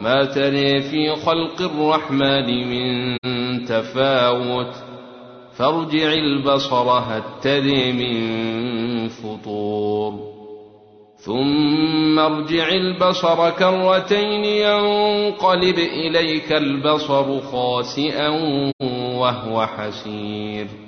ما تري في خلق الرحمن من تفاوت. فارجع البصر هل تري من فطور. ثم ارجع البصر كرتين ينقلب إليك البصر خاسئا وهو حسير.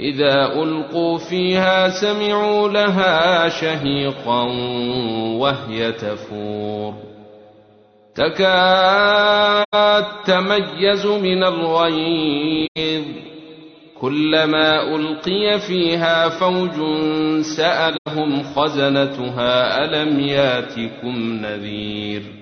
إذا ألقوا فيها سمعوا لها شهيقا وهي تفور. تكاد تميز من الغيظ. كلما ألقي فيها فوج سألهم خزنتها ألم ياتكم نذير؟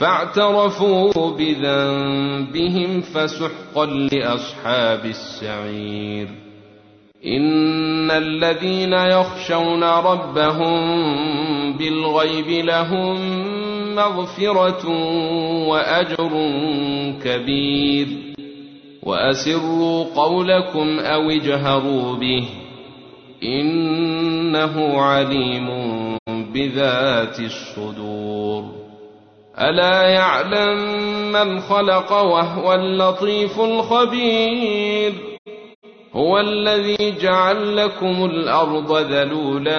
فاعترفوا بذنبهم فسحقا لأصحاب السعير. إن الذين يخشون ربهم بالغيب لهم مغفرة وأجر كبير. وأسروا قولكم أو اجهروا به. إنه عليم بذات الصدور. ألا يعلم من خلق وهو اللطيف الخبير؟ هو الذي جعل لكم الأرض ذلولا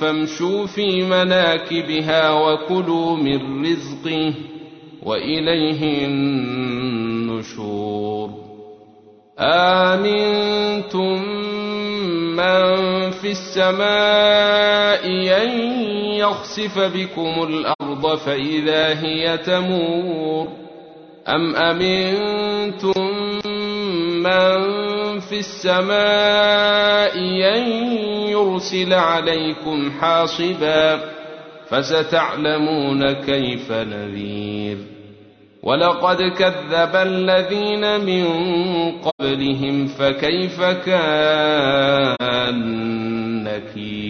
فامشوا في مناكبها وكلوا من رزقه وإليه النشور. آمنتم من في السماء أن يخسف بكم الأرض فإذا هي تمور. أم أمنتم من في السماء أن يرسل عليكم حاصبا فستعلمون كيف نذير. ولقد كذب الذين من قبلهم فكيف كان نكير؟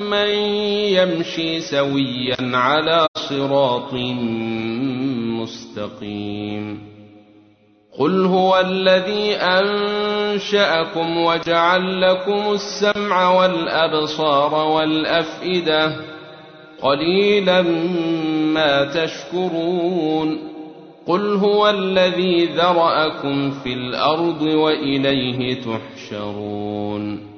امن يمشي سويا على صراط مستقيم. قل هو الذي أنشأكم وجعل لكم السمع والأبصار والأفئدة. قليلا ما تشكرون. قل هو الذي ذرأكم في الأرض وإليه تحشرون.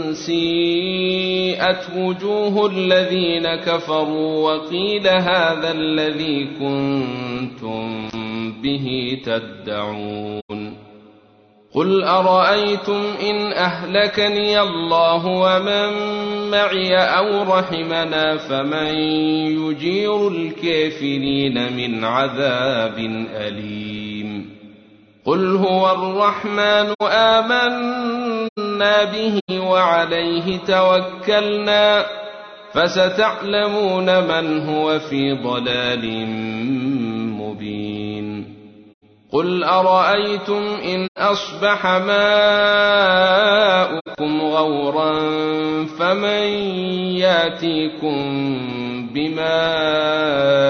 سيئت وجوه الذين كفروا وقيل هذا الذي كنتم به تدعون قل أرأيتم إن أهلكني الله ومن معي أو رحمنا فمن يجير الكافرين من عذاب أليم قل هو الرحمن آمنا به وعليه توكلنا فستعلمون من هو في ضلال مبين قل ارايتم ان اصبح ماؤكم غورا فمن ياتيكم بماء